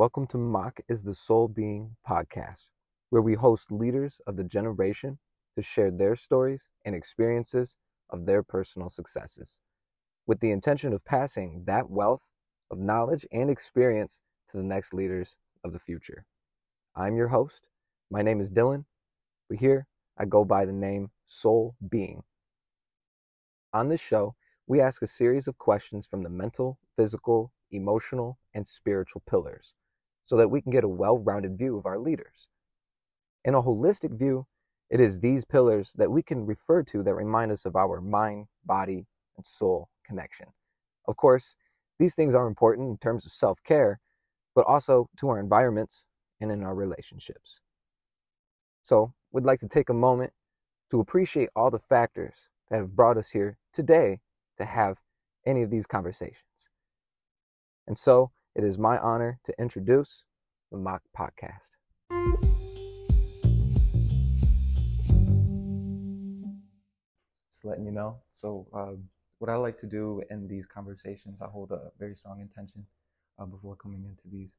Welcome to Mock is the Soul Being podcast, where we host leaders of the generation to share their stories and experiences of their personal successes, with the intention of passing that wealth of knowledge and experience to the next leaders of the future. I'm your host. My name is Dylan, but here I go by the name Soul Being. On this show, we ask a series of questions from the mental, physical, emotional, and spiritual pillars so that we can get a well rounded view of our leaders. In a holistic view, it is these pillars that we can refer to that remind us of our mind, body, and soul connection. Of course, these things are important in terms of self care, but also to our environments and in our relationships. So, we'd like to take a moment to appreciate all the factors that have brought us here today to have any of these conversations. And so, it is my honor to introduce the Mock Podcast. Just letting you know. So, uh, what I like to do in these conversations, I hold a very strong intention uh, before coming into these.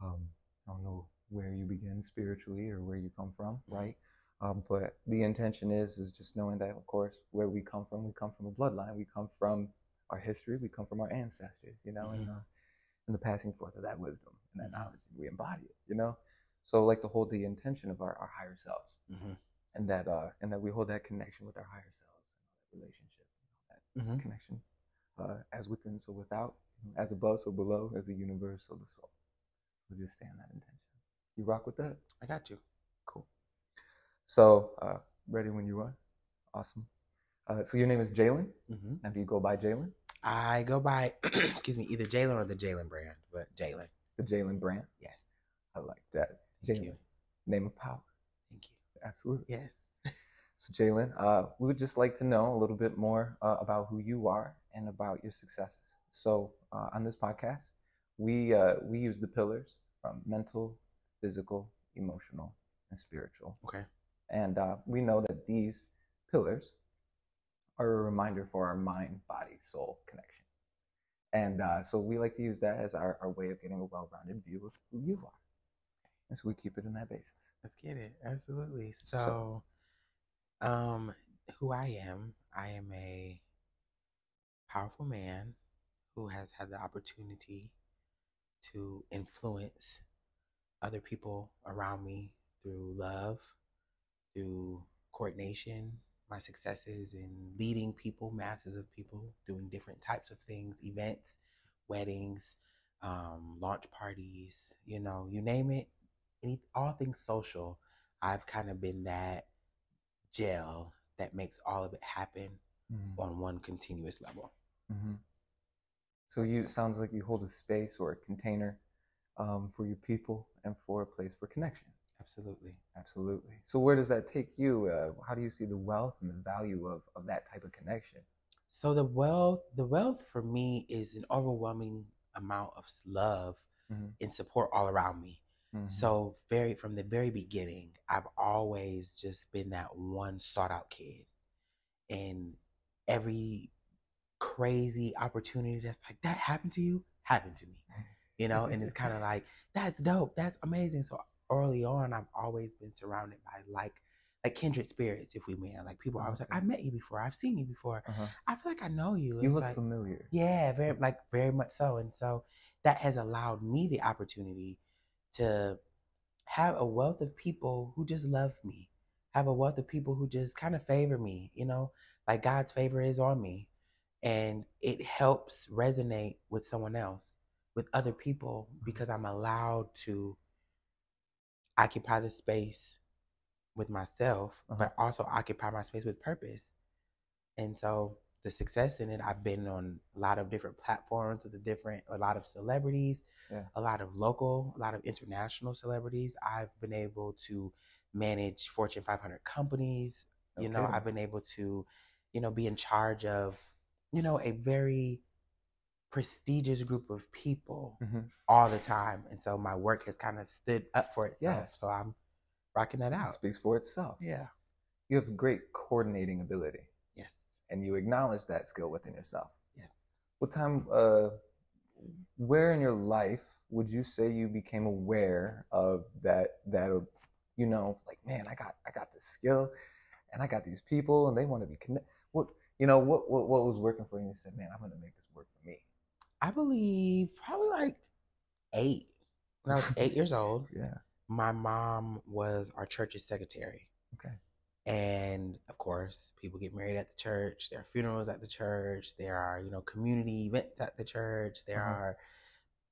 Um, I don't know where you begin spiritually or where you come from, right? Um, but the intention is is just knowing that, of course, where we come from, we come from a bloodline, we come from our history, we come from our ancestors, you know, mm-hmm. and uh, and the passing forth of that wisdom and that mm-hmm. knowledge, we embody it, you know. So like to hold the intention of our, our higher selves, mm-hmm. and that uh, and that we hold that connection with our higher selves, that relationship, that mm-hmm. connection, uh, as within, so without, as above, so below, as the universe, so the soul. We just stand that intention. You rock with that? I got you. Cool. So, uh, ready when you are. Awesome. Uh, so your name is Jalen. Mm-hmm. And do you go by Jalen? I go by, excuse me, either Jalen or the Jalen brand, but Jalen. The Jalen brand. Yes. I like that. Jalen. Name of power. Thank you. Absolutely. Yes. so Jalen, uh, we would just like to know a little bit more uh, about who you are and about your successes. So uh, on this podcast, we uh, we use the pillars from mental, physical, emotional, and spiritual. Okay. And uh, we know that these pillars are a reminder for our mind, body, soul connection. And uh, so we like to use that as our, our way of getting a well rounded view of who you are. And so we keep it in that basis. Let's get it. Absolutely. So, so um, who I am, I am a powerful man who has had the opportunity to influence other people around me through love, through coordination, my successes in leading people, masses of people, doing different types of things, events, weddings, um, launch parties, you know, you name it, any, all things social. I've kind of been that gel that makes all of it happen mm-hmm. on one continuous level. Mm-hmm. So you it sounds like you hold a space or a container um, for your people and for a place for connection. Absolutely. Absolutely. So where does that take you? Uh, how do you see the wealth and the value of, of that type of connection? So the wealth, the wealth for me is an overwhelming amount of love mm-hmm. and support all around me. Mm-hmm. So very from the very beginning, I've always just been that one sought out kid. And every crazy opportunity that's like that happened to you happened to me. You know, and it's kind of like that's dope, that's amazing. So early on, I've always been surrounded by like like kindred spirits, if we may. Like people are always like, I've met you before, I've seen you before. Uh-huh. I feel like I know you. You look like, familiar. Yeah, very like very much so. And so that has allowed me the opportunity to have a wealth of people who just love me, have a wealth of people who just kind of favor me, you know, like God's favor is on me. And it helps resonate with someone else, with other people, mm-hmm. because I'm allowed to occupy the space with myself, uh-huh. but also occupy my space with purpose. And so the success in it, I've been on a lot of different platforms with a different, a lot of celebrities, yeah. a lot of local, a lot of international celebrities. I've been able to manage Fortune 500 companies. Okay. You know, I've been able to, you know, be in charge of, you know, a very prestigious group of people mm-hmm. all the time. And so my work has kind of stood up for itself. Yeah. So I'm rocking that out. It speaks for itself. Yeah. You have great coordinating ability. Yes. And you acknowledge that skill within yourself. Yes. What time, uh, where in your life would you say you became aware of that that you know like man i got i got this skill and i got these people and they want to be connected what you know what, what what was working for you and you said man i'm gonna make this work for me I believe probably like eight. When I was eight years old, yeah my mom was our church's secretary. okay And of course, people get married at the church. There are funerals at the church. There are, you know, community events at the church. There Mhm. are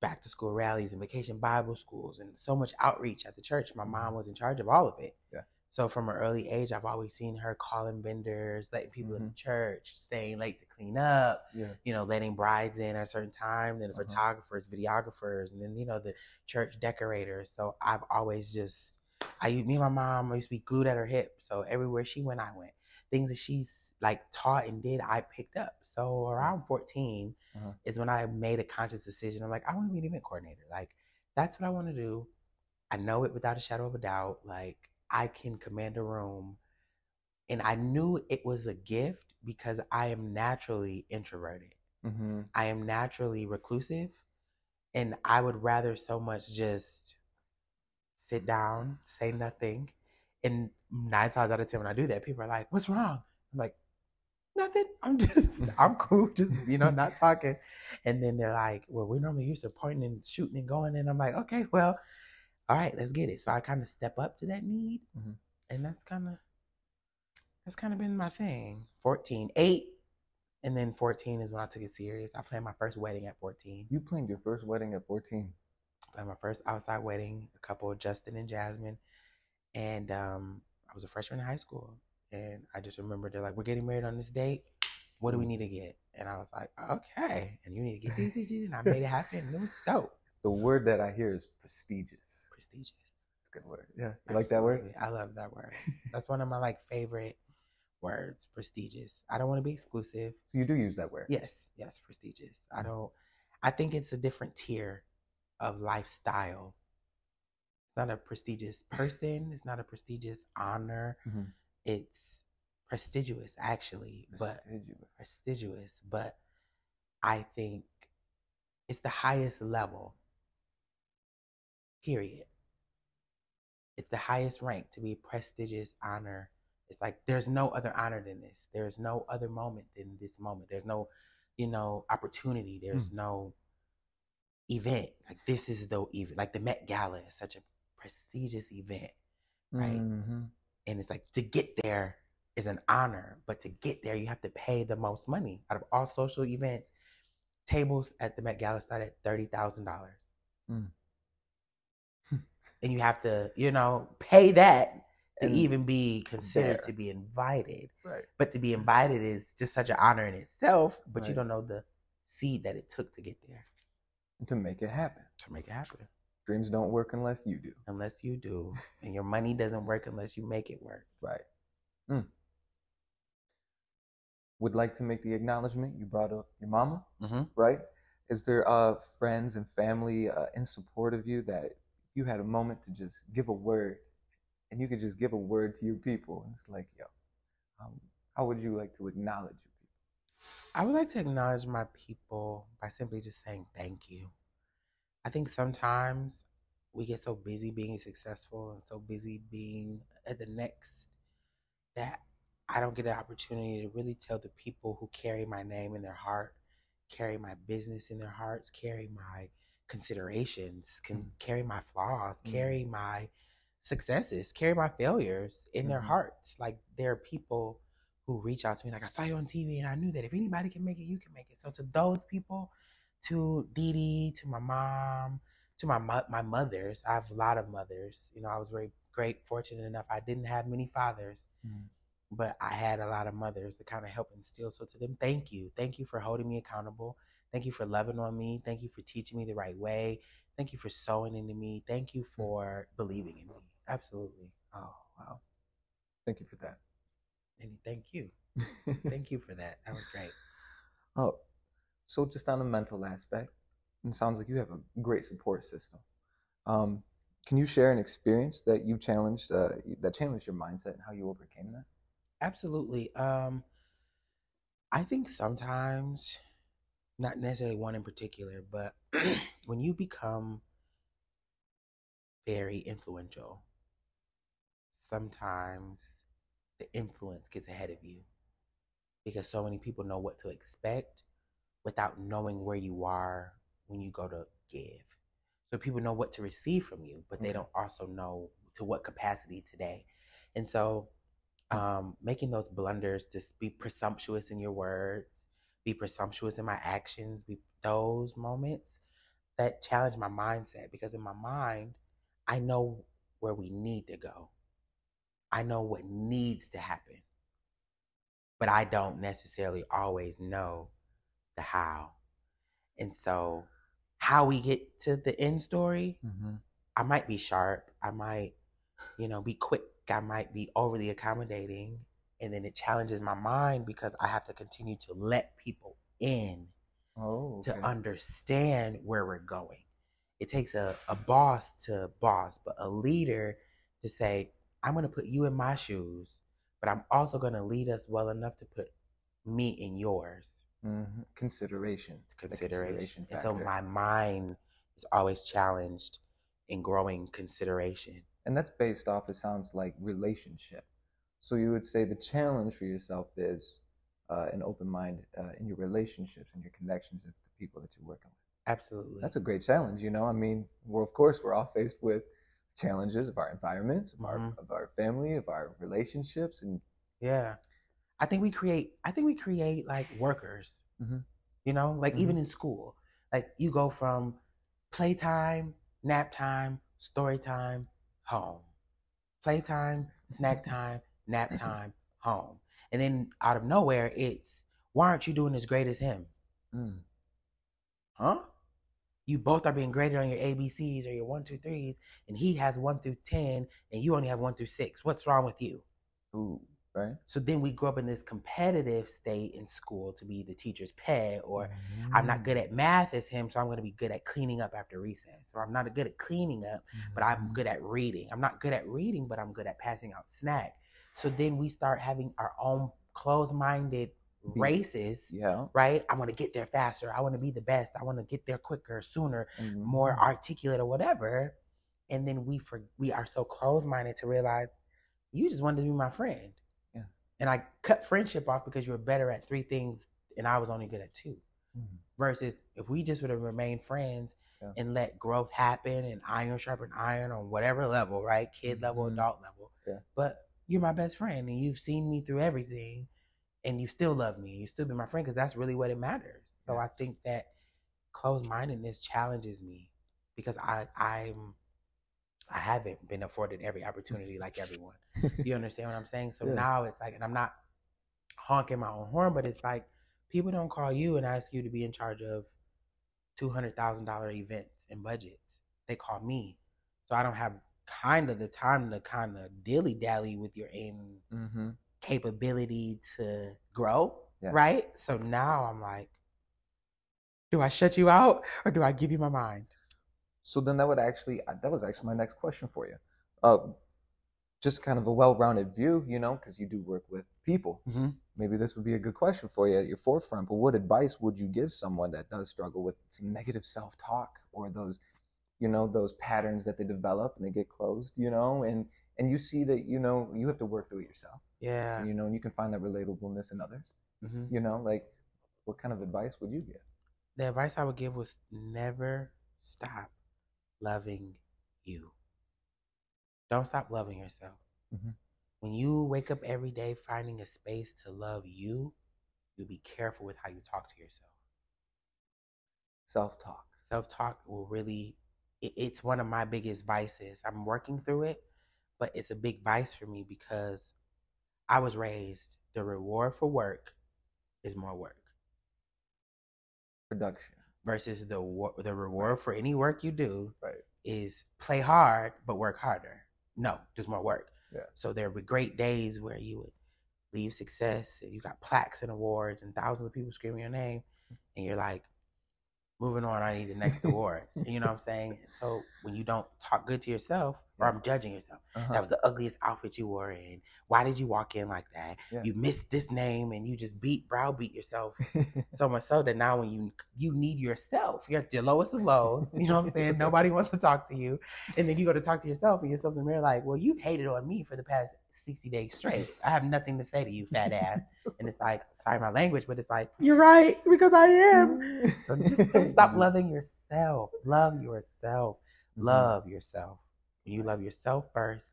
back to school rallies and vacation Bible schools and so much outreach at the church. My mom was in charge of all of it. Yeah. So from an early age, I've always seen her calling vendors, letting people in the church, staying late to clean up, yeah you know, letting brides in at a certain time, then the Uh-huh. photographers, videographers, and then, you know, the church decorators. So I've always just, I, me and my mom used to be glued at her hip. So everywhere she went, I went. Things that she's like taught and did, I picked up. So around 14 Uh-huh. is when I made a conscious decision. I'm like, I want to be an event coordinator. Like, that's what I want to do. I know it without a shadow of a doubt. Like, I can command a room. And I knew it was a gift because I am naturally introverted. mm-hmm. I am naturally reclusive. And I would rather so much just sit down, say nothing. And nine times out of ten, when I do that, people are like, What's wrong? I'm like, Nothing. I'm just, I'm cool, just, you know, not talking. And then they're like, Well, we're normally used to pointing and shooting and going. And I'm like, Okay, well, all right, let's get it. So I kind of step up to that need. Mhm. And that's kind of, that's kind of been my thing. 14, 8. And then 14 is when I took it serious. I planned my first wedding at 14. you planned your first wedding at 14 planned my first outside wedding, a couple Justin and Jasmine. And um, I was a freshman in high school. And I just remember they're like, we're getting married on this date. What do we need to get? And I was like, okay. And you need to get these, these, these. And I made it happen. It was dope. The word that i hear is prestigious Prestigious. it's a good word yeah you like that word I love that word. That's one of my like favorite words. Prestigious. I don't want to be exclusive. so you do use that word Yes, yes, prestigious. I don't. I think it's a different tier of lifestyle. It's not a prestigious person. It's not a prestigious honor. Mhm. It's prestigious, actually, but Prestigious. prestigious. But I think it's the highest level. Period. It's the highest rank to be prestigious honor. It's like there's no other honor than this. There's no other moment than this moment. There's no, you know, opportunity. There's no event. Like this is the event. Like the Met Gala is such a prestigious event, right? Mhm. and it's like to get there is an honor but to get there you have to pay the most money out of all social events tables at the met gala start at $30000 Mm. And you have to you know pay that to And even be considered there. to be invited. Right. But to be invited is just such an honor in itself but you don't know the seed that it took to get there. To make it happen. To make it happen. Dreams don't work unless you do. Unless you do. And your money doesn't work unless you make it work. Right. Mm. would like to make the acknowledgement you brought up your mama mm-hmm. right? Is there uh friends and family uh, in support of you that you had a moment to just give a word and you could just give a word to your people and it's like yo um, how would you like to acknowledge your people I would like to acknowledge my people by simply just saying thank you. I think sometimes we get so busy being successful and so busy being at the next that I don't get an opportunity to really tell the people who carry my name in their heart, carry my business in their hearts, carry my considerations, can Mm. carry my flaws, Mm. carry my successes, carry my failures in their Mhm. hearts. Like there are people who reach out to me like I saw you on TV and I knew that if anybody can make it, you can make it. So to those people, to Dee Dee, to my mom, to my mo- my mothers, I have a lot of mothers. You know, I was very great, fortunate enough. I didn't have many fathers, Mhm. but I had a lot of mothers that kind of help instill. So to them, thank you, thank you for holding me accountable. Thank you for loving on me. Thank you for teaching me the right way. Thank you for sewing into me. Thank you for believing in me. Absolutely. oh wow thank you for that And thank you. Thank you for that. That was great. Oh, so just on a mental aspect, it sounds like you have a great support system. Um, can you share an experience that you challenged, uh, that challenged your mindset and how you overcame that? Absolutely. Um, I think sometimes, not necessarily one in particular, but when you become very influential, sometimes the influence gets ahead of you because so many people know what to expect without knowing where you are when you go to give. So people know what to receive from you, but they Mhm. don't also know to what capacity today. And so um, making those blunders, just be presumptuous in your words, be presumptuous in my actions, be those moments that challenge my mindset because in my mind, I know where we need to go. I know what needs to happen. But I don't necessarily always know the how. And so how we get to the end story, Mm-hmm. I might be sharp. I might, you know, be quick. I might be overly accommodating. And then it challenges my mind because I have to continue to let people in Oh, to understand where we're going. It takes a, a boss to boss, but a leader to say, I'm going to put you in my shoes, but I'm also going to lead us well enough to put me in yours. Mhm. Consideration. the Consideration. And so my mind is always challenged in growing consideration. and that's based off. It sounds like relationship. So you would say the challenge for yourself is uh, an open mind uh, in your relationships and your connections with the people that you're working with. Absolutely. That's a great challenge. You know, I mean, well, of course, we're all faced with challenges of our environments, of our Mhm. of our family, of our relationships, and Yeah. I think we create I think we create like workers. Mhm. You know, like Mhm. even in school. Like you go from playtime, nap time, story time, home. Playtime, snack time, nap time, home. And then out of nowhere it's why aren't you doing as great as him? Mm. Huh? You both are being graded on your ABCs or your one, two, threes, and he has one through ten and you only have one through six. What's wrong with you? ooh, right? So then we grow up in this competitive state in school to be the teacher's pet, or I'm not good at math as him, so I'm going to be good at cleaning up after recess. Or I'm not good at cleaning up, but Mm-hmm. I'm good at reading. I'm not good at reading, but I'm good at passing out snack. So then we start having our own closed minded races, Yeah. right? I want to get there faster. I want to be the best. I want to get there quicker, sooner, and more articulate, or whatever. And then we for, we are so closed minded to realize you just wanted to be my friend. Yeah. And I cut friendship off because you were better at three things and I was only good at two. Mhm. Versus if we just would have remained friends Yeah. and let growth happen and iron sharpen iron on whatever level, right? Kid level, Mhm. adult level. Yeah. But you're my best friend and you've seen me through everything and you still love me. You still be my friend because that's really what it matters. So I think that closed mindedness challenges me because I I'm I haven't been afforded every opportunity like everyone. You understand what I'm saying? So Yeah. now it's like, and I'm not honking my own horn, but it's like people don't call you and ask you to be in charge of two hundred thousand dollar events and budgets. They call me, so I don't have kind of the time to kind of dilly dally with your aim Mm-hmm. capability to grow, Yeah. right? So now I'm like, do I shut you out or do I give you my mind? So then that would actually uh, that was actually my next question for you. Uh, just kind of a well-rounded view, you know, because you do work with people. Mm-hmm. Maybe this would be a good question for you at your forefront. But what advice would you give someone that does struggle with some negative self-talk or those, you know, those patterns that they develop and they get closed, you know, and and you see that you know you have to work through it yourself, Yeah. you know, and you can find that relatableness in others. hmm You know, like what kind of advice would you give? The advice I would give was never stop loving you. Don't stop loving yourself. Mhm. When you wake up every day finding a space to love you, you'll be careful with how you talk to yourself. Self-talk. Self talk will really, it's one of my biggest vices. I'm working through it, but it's a big vice for me because I was raised the reward for work is more work Production. versus the the reward for any work you do Right. is play hard but work harder. No, just more work. Yeah. So there were great days where you would leave success and you got plaques and awards and thousands of people screaming your name and you're like, moving on, I need the next award. You know what I'm saying? So when you don't talk good to yourself, or I'm judging yourself. Uh-huh. That was the ugliest outfit you wore in. Why did you walk in like that? Yeah. You missed this name and you just beat browbeat yourself so much so that now when you you need yourself, you're at your lowest of lows. You know what I'm saying? Nobody wants to talk to you, and then you go to talk to yourself, and yourself's in the mirror like, "Well, you've hated on me for the past 60 days straight. I have nothing to say to you, fat ass." And it's like, sorry my language, but it's like, you're right because I am. So just stop loving yourself. Love yourself. Mhm. Love yourself. When you love yourself first,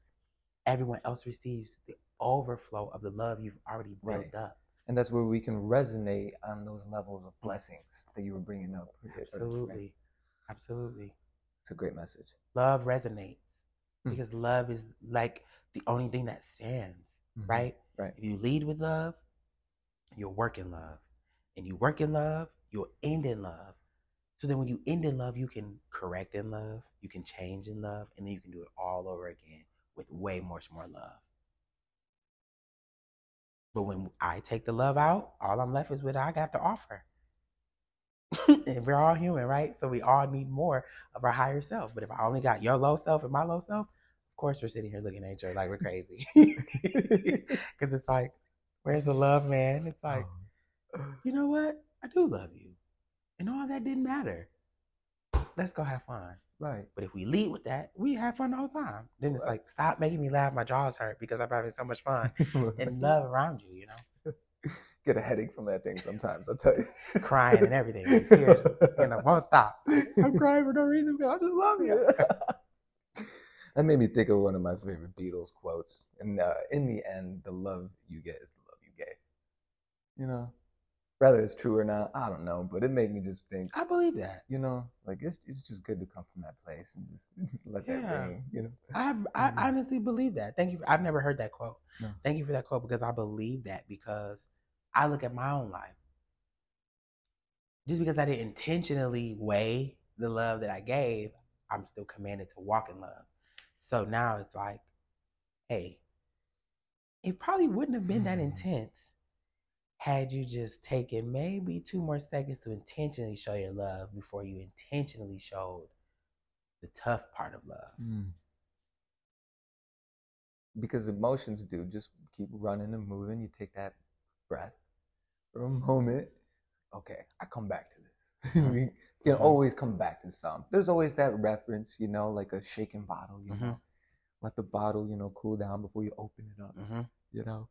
everyone else receives the overflow of the love you've already built Right. up. And that's where we can resonate on those levels of blessings that you were bringing up. earlier, right? Absolutely. Absolutely. It's a great message. Love resonates Hmm. because love is like the only thing that stands, Mhm. right? Right. If you lead with love, you'll work in love. And you work in love, you'll end in love. So then when you end in love, you can correct in love, you can change in love, and then you can do it all over again with way much more love. But when I take the love out, all I'm left is with I got to offer. and we're all human, right? So we all need more of our higher self. But if I only got your low self and my low self, course we're sitting here looking at each other like we're crazy. Because it's like, where's the love, man? It's like, Oh. you know what? I do love you. And all that didn't matter. Let's go have fun. right. But if we lead with that, we have fun the whole time. Then it's Right. like, stop making me laugh. My jaws hurt because I'm having so much fun and love around you, you know, Get a headache from that thing sometimes, I'll tell you. crying and everything. and Tears, you know, won't stop. I'm crying for no reason because I just love you. That made me think of one of my favorite Beatles quotes. And uh, in the end, the love you get is the love you gave. You know, whether it's true or not, I don't know. But it made me just think, I believe that. you know, like it's it's just good to come from that place and just just let Yeah. that ring. You know. I I Mhm. honestly believe that. Thank you. For, I've never heard that quote. No. Thank you for that quote because I believe that because I look at my own life. Just because I didn't intentionally weigh the love that I gave, I'm still commanded to walk in love. So now it's like, hey, it probably wouldn't have been that intense had you just taken maybe two more seconds to intentionally show your love before you intentionally showed the tough part of love. Mm. Because emotions do just keep running and moving. You take that breath for a moment. Okay, I come back to this. can Mhm. always come back to some. There's always that reference, you know, like a shaken bottle, you Mhm. know. Let the bottle, you know, cool down before you open it up, Mm-hmm. you know.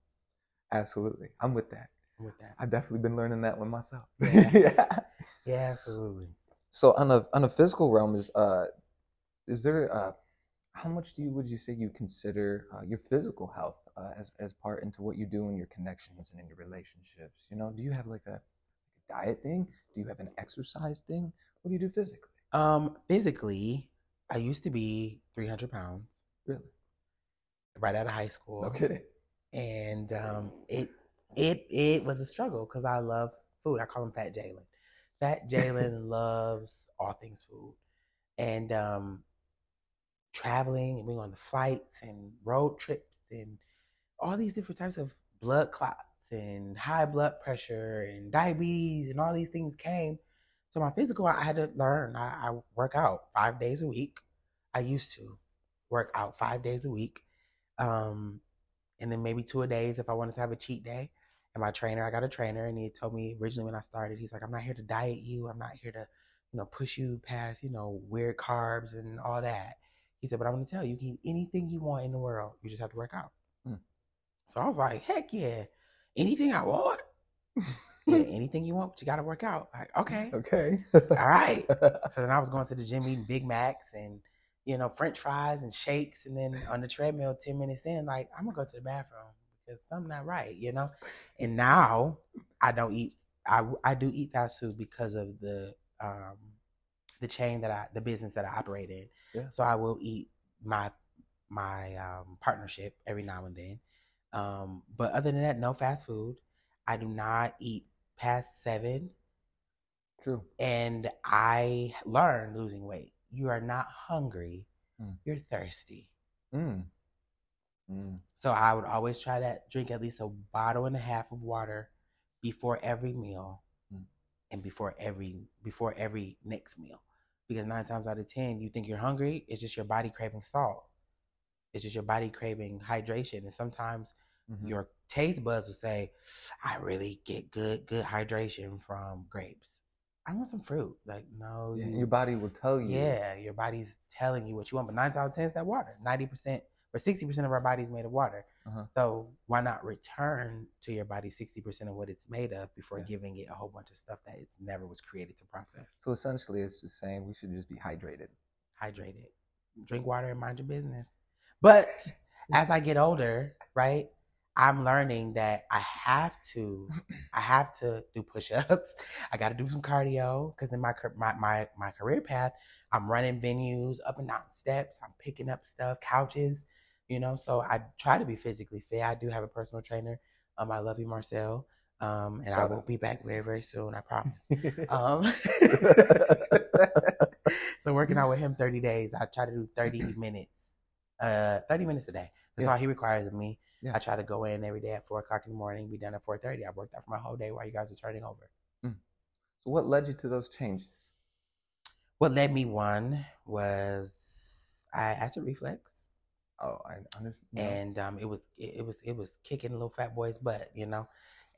Absolutely. I'm with that. I'm With that. I've definitely been learning that one myself. Yeah. yeah. Yeah, absolutely. So on a on a physical realm is uh is there uh how much do you would you say you consider uh, your physical health uh, as as part into what you do in your connections and in your relationships? You know, do you have like a diet thing? Do you have an exercise thing? What do you do physically? Um, physically, I used to be 300 pounds Really? right out of high school. No kidding. and um, it it it was a struggle because I love food. I call him Fat Jalen. Fat Jalen loves all things food, and um, traveling and being on the flights and road trips and all these different types of blood clots and high blood pressure and diabetes and all these things came. So my physical, I had to learn. I, I work out five days a week. I used to work out five days a week. Um, and then maybe two a days if I wanted to have a cheat day. And my trainer, I got a trainer, and he told me originally when I started, he's like, I'm not here to diet you. I'm not here to, you know, push you past, you know, weird carbs and all that. He said, but I'm going to tell you, you can eat anything you want in the world. You just have to work out. Mm. So I was like, heck yeah, anything I want. yeah, anything you want, but you got to work out. Like, okay. Okay. All right. So then I was going to the gym eating Big Macs and you know French fries and shakes, and then on the treadmill, ten minutes in, like I'm gonna go to the bathroom because something not right, you know. And now I don't eat. I I do eat fast food because of the um the chain that I the business that I operate in. Yeah. So I will eat my my um, partnership every now and then. Um, but other than that, no fast food. I do not eat past seven True. and I learned losing weight. You are not hungry, Mm. you're thirsty. Mm. Mm. So I would always try to drink at least a bottle and a half of water before every meal Mm. and before every before every next meal. Because nine times out of ten, you think you're hungry, it's just your body craving salt. It's just your body craving hydration, and sometimes Mhm. your taste buds will say, "I really get good good hydration from grapes. I want some fruit." Like, no, Yeah, you- your body will tell you. yeah, your body's telling you what you want, but nine out of ten is that water. Ninety percent or sixty percent of our body is made of water. Uh-huh. So why not return to your body sixty percent of what it's made of before Yeah. giving it a whole bunch of stuff that it never was created to process? So essentially, it's just saying we should just be hydrated. Hydrated, drink water, and mind your business. But as I get older, right, I'm learning that I have to, I have to do push-ups. I got to do some cardio because in my my my my career path, I'm running venues, up and down steps. I'm picking up stuff, couches, you know. So I try to be physically fit. I do have a personal trainer. Um, I love you, Marcel. Um, and I will out. be back very very soon. I promise. Um, so working out with him 30 days, I try to do 30 minutes, uh, 30 minutes a day. That's Yeah. all he requires of me. Yeah. I try to go in every day at four o'clock in the morning, be done at 4:30. I worked out for my whole day while you guys are turning over. so what led you to those changes? What led me one was I had acid reflex, Oh, I understand. and um, it was it, it was it was kicking little fat boy's butt, you know.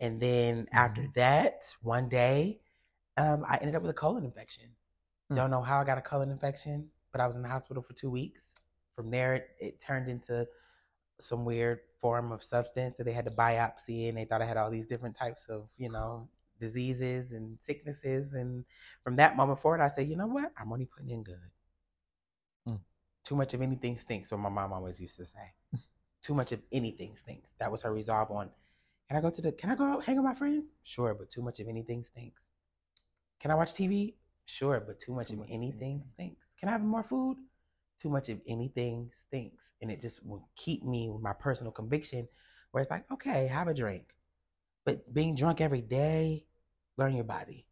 And then after Mhm. that, one day, um, I ended up with a colon infection. Hmm. Don't know how I got a colon infection, but I was in the hospital for two weeks. From there, it, it turned into some weird form of substance that they had to biopsy, and they thought I had all these different types of, you know, diseases and sicknesses. And from that moment forward, I said, you know what? I'm only putting in good. Hmm. Too much of anything stinks, what my mom always used to say. Too much of anything stinks. That was her resolve on. Can I go to the? Can I go out hang with my friends? Sure, but too much of anything stinks. Can I watch TV? Sure, but too much Too of much anything stinks. Can I have more food? Too much of anything stinks. And it just will keep me with my personal conviction where it's like, okay, have a drink. But being drunk every day, learn your body.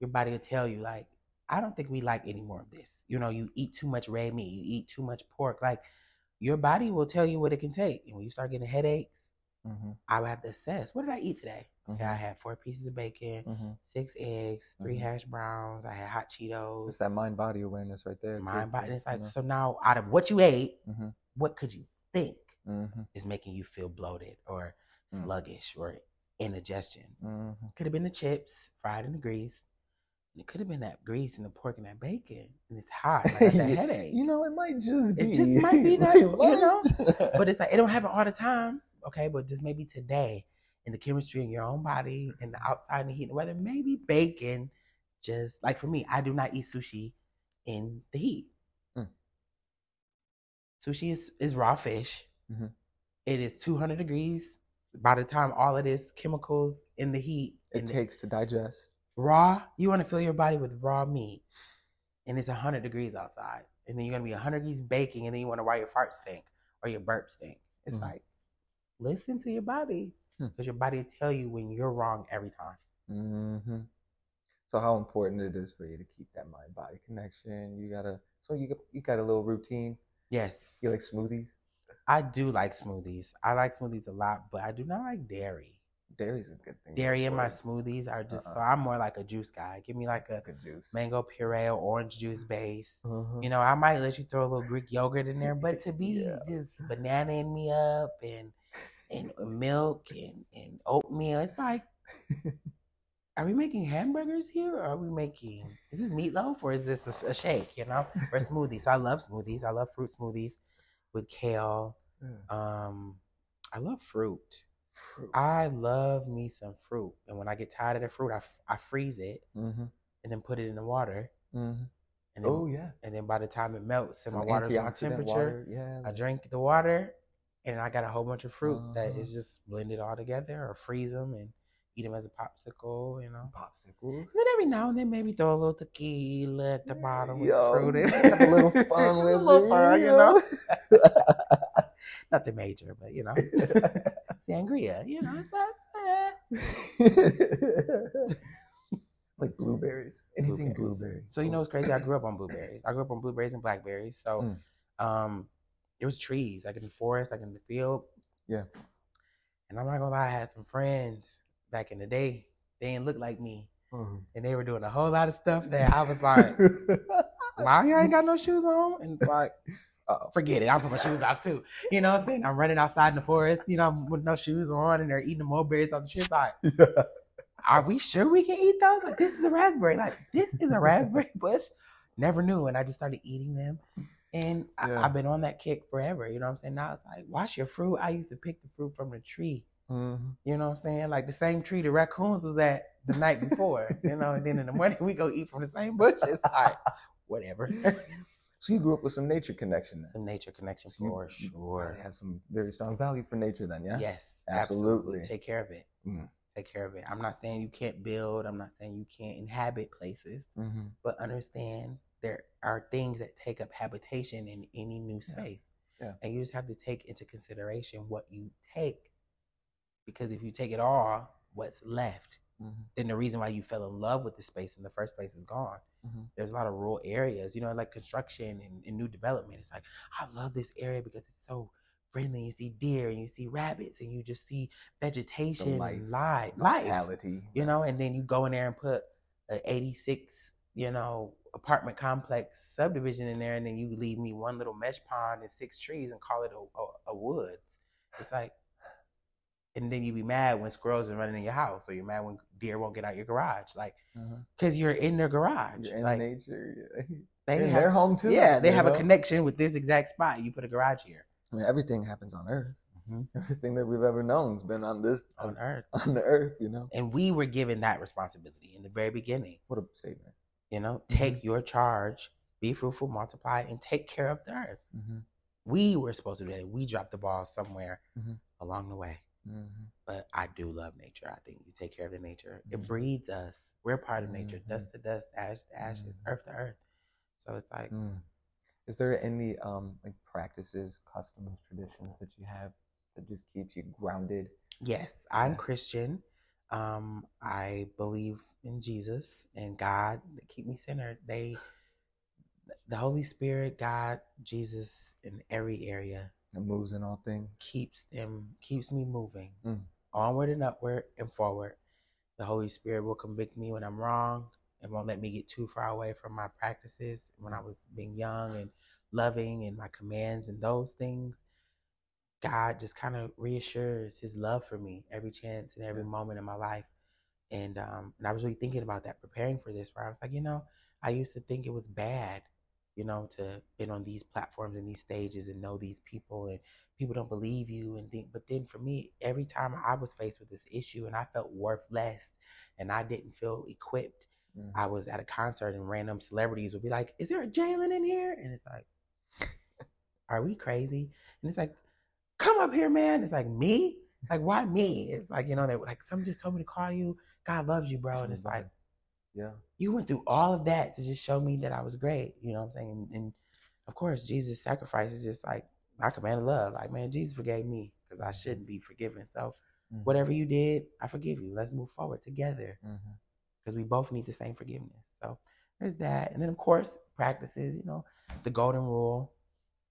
Your body will tell you, like, I don't think we like any more of this. You know, you eat too much red meat, you eat too much pork. Like, your body will tell you what it can take. And when you start getting headaches, Mm-hmm. I would have to assess what did I eat today? Okay, I had four pieces of bacon, Mm-hmm. six eggs, 3 Mhm. hash browns. I had hot Cheetos. It's that mind body awareness right there. mind body. It's like, so now out of what you ate, know? what could you think mm-hmm. is making you feel bloated or Mm. sluggish or indigestion? Mm-hmm. Could have been the chips fried in the grease. It could have been that grease and the pork and that bacon. And it's hot. Like, I got that headache. You know, it might just be. It just might be that, you know? but it's like it don't happen all the time. Okay, but just maybe today in the chemistry in your own body and the outside and the heat and the weather, maybe bacon just like for me, I do not eat sushi in the heat. Mm. Sushi is, is raw fish. Mhm. It is 200 degrees. By the time all of this chemicals in the heat, it in the- takes to digest. raw, you want to fill your body with raw meat, and it's 100 degrees outside, and then you're gonna be 100 degrees baking, and then you wonder why your farts stink or your burps stink. It's Mhm. like listen to your body Hmm. because your body will tell you when you're wrong every time. Mm-hmm. So how important it is for you to keep that mind body connection? You gotta. So you got you got a little routine. Yes, You like smoothies? I do like smoothies. I like smoothies a lot, but I do not like dairy. Dairy's a good thing. Dairy in my smoothies are just so Uh-uh. I'm more like a juice guy. Give me like a juice. mango puree or orange juice base. Uh-huh. You know, I might let you throw a little Greek yogurt in there, but to be Yeah. just bananaing me up and and milk and, and oatmeal, it's like, are we making hamburgers here, or are we making? Is this meatloaf or is this a, a shake? You know, or a smoothie? So I love smoothies. I love fruit smoothies with kale. Yeah. Um, I love fruit. Fruit. I love me some fruit, and when I get tired of the fruit, I, f- I freeze it Mm-hmm. and then put it in the water, Mm-hmm. and then, Oh yeah. and then by the time it melts and Some my water's on temperature, water. Yeah. I drink the water, and I got a whole bunch of fruit that Uh-huh. is just blended all together, or freeze them and eat them as a popsicle, you know. Popsicle. And then every now and then, maybe throw a little tequila at the bottom with Yo, fruit in have a little fun A with little it, fun, you know. Nothing major, but you know, sangria, you know. Like, like blueberries. Anything Blueberries. blueberry. So you know what's crazy? I grew up on blueberries. I grew up on blueberries and blackberries. So, Mm. um, there was trees like in the forest, like in the field. Yeah. And I'm not gonna lie, I had some friends back in the day. They didn't look like me, Mhm. and they were doing a whole lot of stuff that I was like, "Why you ain't got no shoes on?" And like, Uh-oh. forget it. I'll put my shoes off too. You know what I'm saying? I'm running outside in the forest, you know, with no shoes on, and they're eating the mulberries off the tree. It's Like, are we sure we can eat those? Like, this is a raspberry. Like, this is a raspberry bush. Never knew. And I just started eating them. And Yeah. I, I've been on that kick forever. You know what I'm saying? Now it's like, wash your fruit. I used to pick the fruit from the tree. Mhm. You know what I'm saying? Like the same tree the raccoons was at the night before. you know, and then in the morning we go eat from the same bushes. Like, whatever. So you grew up with some nature connection then. Some nature connection So for you sure. probably have some very strong value for nature then, yeah? Yes, Absolutely. absolutely. Take care of it. Mm. Take care of it. I'm not saying you can't build. I'm not saying you can't inhabit places, Mhm. but understand there are things that take up habitation in any new space. Yeah. And you just have to take into consideration what you take. Because if you take it all, what's left? Mhm. Then the reason why you fell in love with the space in the first place is gone. Mhm. There's a lot of rural areas, you know, like construction and, and new development. It's like, I love this area because it's so friendly. You see deer and you see rabbits and you just see vegetation, and life, life, Vitality. you know, and then you go in there and put an 86, you know, apartment complex subdivision in there, and then you leave me one little mesh pond and six trees and call it a, a, a woods. It's like, and then you be mad when squirrels are running in your house, or you're mad when deer won't get out your garage, like, because you're in their garage. You're in like, nature. yeah. they in have- their home too. Yeah, they have know? a connection with this exact spot. You put a garage here I mean, everything happens on Earth. Mhm. Everything that we've ever known has been on this on Earth, on the Earth. You know. and we were given that responsibility in the very beginning. What a statement. You know, Mhm. take your charge, be fruitful, multiply, and take care of the earth. Mm-hmm. We were supposed to do that. We dropped the ball somewhere Mhm. along the way. Mm-hmm. But I do love nature. I think you take care of the nature. It breeds us. We're part of nature. Dust to dust, ash to ashes, earth to earth. So it's like Mm. Is there any um like practices, customs, traditions that you have that just keeps you grounded? Yes, I'm Christian. Um, I believe in Jesus and God. They keep me centered. They, the Holy Spirit, God, Jesus, in every area That moves in all things. keeps them keeps me moving Mm. onward and upward and forward. The Holy Spirit will convict me when I'm wrong and won't let me get too far away from my practices when I was being young and loving and my commands and those things. God just kind of reassures his love for me every chance and every moment in my life. And um and I was really thinking about that, preparing for this, where I was like, you know, I used to think it was bad, you know, to been on these platforms and these stages and know these people and people don't believe you and think but then for me, every time I was faced with this issue and I felt worthless and I didn't feel equipped, Mm. I was at a concert and random celebrities would be like, Is there a Jalen in here? And it's like, Are we crazy? And it's like, Come up here, man. It's like, Me? Like, why me? It's like, you know, they like, Someone just told me to call you. God loves you, bro. And it's like, Yeah. you went through all of that to just show me that I was great. You know what I'm saying? And, and of course, Jesus' sacrifice is just like my command of love. Like, man, Jesus forgave me because I shouldn't be forgiven. So, Mhm. whatever you did, I forgive you. Let's move forward together because we both need the same forgiveness. So, there's that. And then, of course, practices, you know, the golden rule,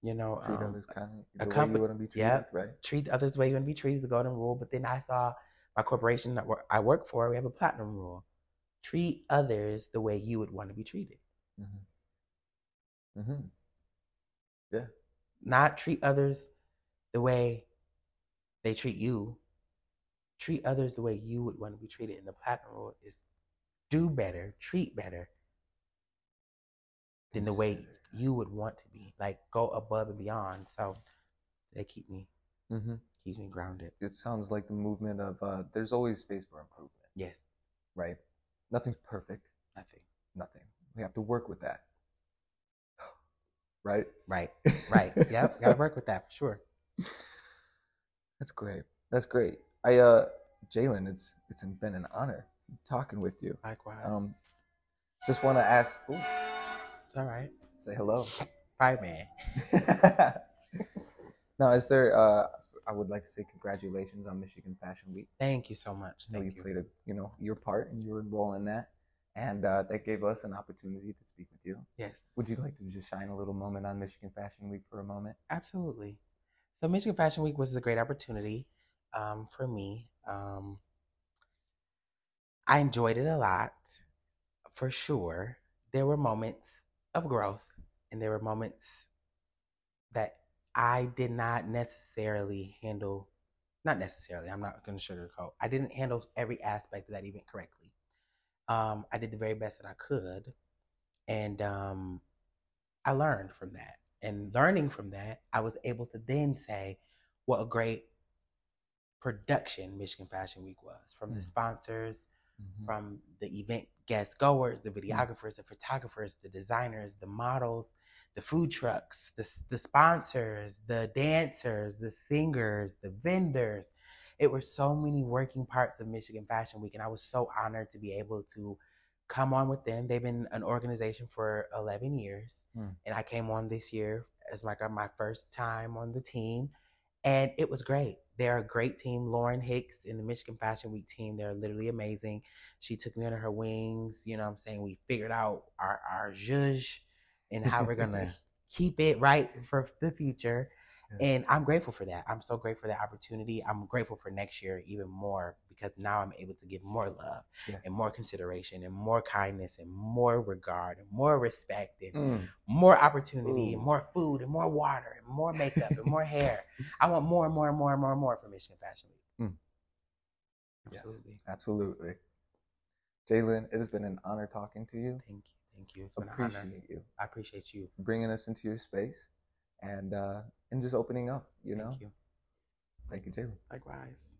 you know, Treat um, others kind of a the way you want to be treated, yeah. right? treat others the way you want to be treated is the golden rule. But then I saw my corporation that I work for, we have a platinum rule. Treat others the way you would want to be treated. Mm-hmm. Mm-hmm. Yeah. Not treat others the way they treat you. Treat others the way you would want to be treated. And the platinum rule is do better, treat better than the way. You would want to be. Like go above and beyond. So they keep me Mm-hmm. keeps me grounded. It sounds like the movement of uh, there's always space for improvement, Yes, right? Nothing's perfect. nothing. Nothing. We have to work with that, right? Right, right. yep, gotta work with that for sure. That's great. That's great. I uh Jalen, it's it's been an honor talking with you. Likewise. Um just wanna ask ooh, it's all right. Say hello. Hi, man. now is there uh I would like to say congratulations on Michigan Fashion Week. Thank you so much. Thank you, you. played a you know your part and your role in that. And uh, that gave us an opportunity to speak with you. Yes, Would you like to just shine a little moment on Michigan Fashion Week for a moment? absolutely. So Michigan Fashion Week was a great opportunity um, for me. Um, I enjoyed it a lot, for sure. There were moments of growth, and there were moments that I did not necessarily handle, not necessarily, I'm not going to sugarcoat. I didn't handle every aspect of that event correctly. Um, I did the very best that I could. And um, I learned from that. And learning from that, I was able to then say what a great production Michigan Fashion Week was from mm. the sponsors, mm-hmm. from the event guest goers, the mm. videographers, mm. the photographers, the designers, the models, the food trucks, the, the sponsors, the dancers, the singers, the vendors. It were so many working parts of Michigan Fashion Week, and I was so honored to be able to come on with them. They've been an organization for 11 years, mm. and I came on this year as my my first time on the team, and it was great. They're a great team. Lauren Hicks in the Michigan Fashion Week team, they're literally amazing. She took me under her wings. You know what I'm saying? We figured out our, our zhuzh and how we're to keep it right for the future. And I'm grateful for that. I'm so grateful for that opportunity. I'm grateful for next year even more because now I'm able to give more love yeah. and more consideration and more kindness and more regard and more respect and mm. more opportunity Ooh. and more food and more water and more makeup and more hair. I want more and more and more and more and more from Michigan Fashion Week. Mm. Absolutely. Yes, absolutely. Jalen, it has been an honor talking to you. Thank you. Thank you. It's appreciate you. I appreciate you bringing us into your space and uh, and just opening up. You know. Thank you. Thank you, Jalen. Likewise.